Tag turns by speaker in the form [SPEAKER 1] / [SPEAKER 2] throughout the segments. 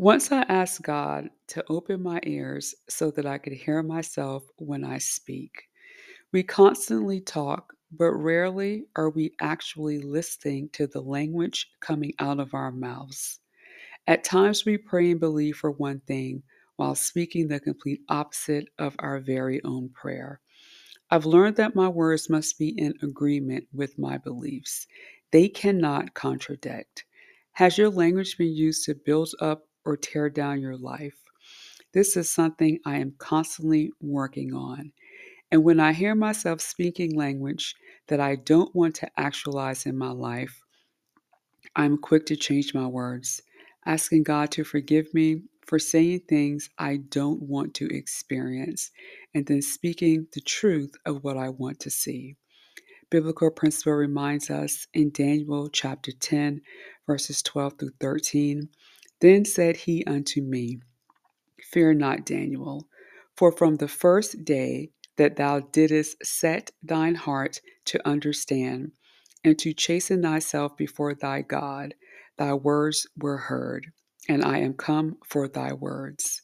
[SPEAKER 1] Once I asked God to open my ears so that I could hear myself when I speak. We constantly talk, but rarely are we actually listening to the language coming out of our mouths. At times, we pray and believe for one thing while speaking the complete opposite of our very own prayer. I've learned that my words must be in agreement with my beliefs, they cannot contradict. Has your language been used to build up or tear down your life? This is something I am constantly working on. And when I hear myself speaking language that I don't want to actualize in my life, I'm quick to change my words, asking God to forgive me for saying things I don't want to experience, and then speaking the truth of what I want to see. Biblical principle reminds us in Daniel chapter 10, verses 12 through 13 Then said he unto me, Fear not, Daniel, for from the first day that thou didst set thine heart to understand and to chasten thyself before thy God, thy words were heard, and I am come for thy words.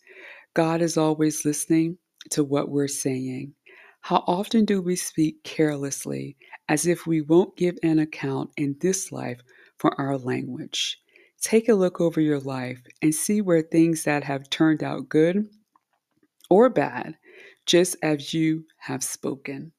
[SPEAKER 1] God is always listening to what we're saying. How often do we speak carelessly as if we won't give an account in this life for our language? Take a look over your life and see where things that have turned out good or bad, just as you have spoken.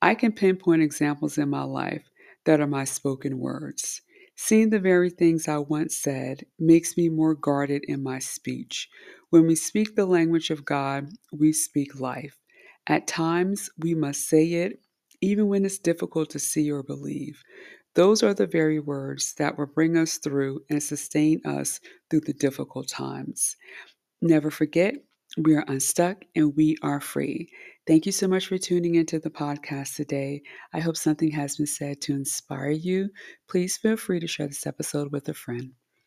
[SPEAKER 1] I can pinpoint examples in my life that are my spoken words. Seeing the very things I once said makes me more guarded in my speech. When we speak the language of God, we speak life. At times, we must say it, even when it's difficult to see or believe. Those are the very words that will bring us through and sustain us through the difficult times. Never forget, we are unstuck and we are free. Thank you so much for tuning into the podcast today. I hope something has been said to inspire you. Please feel free to share this episode with a friend.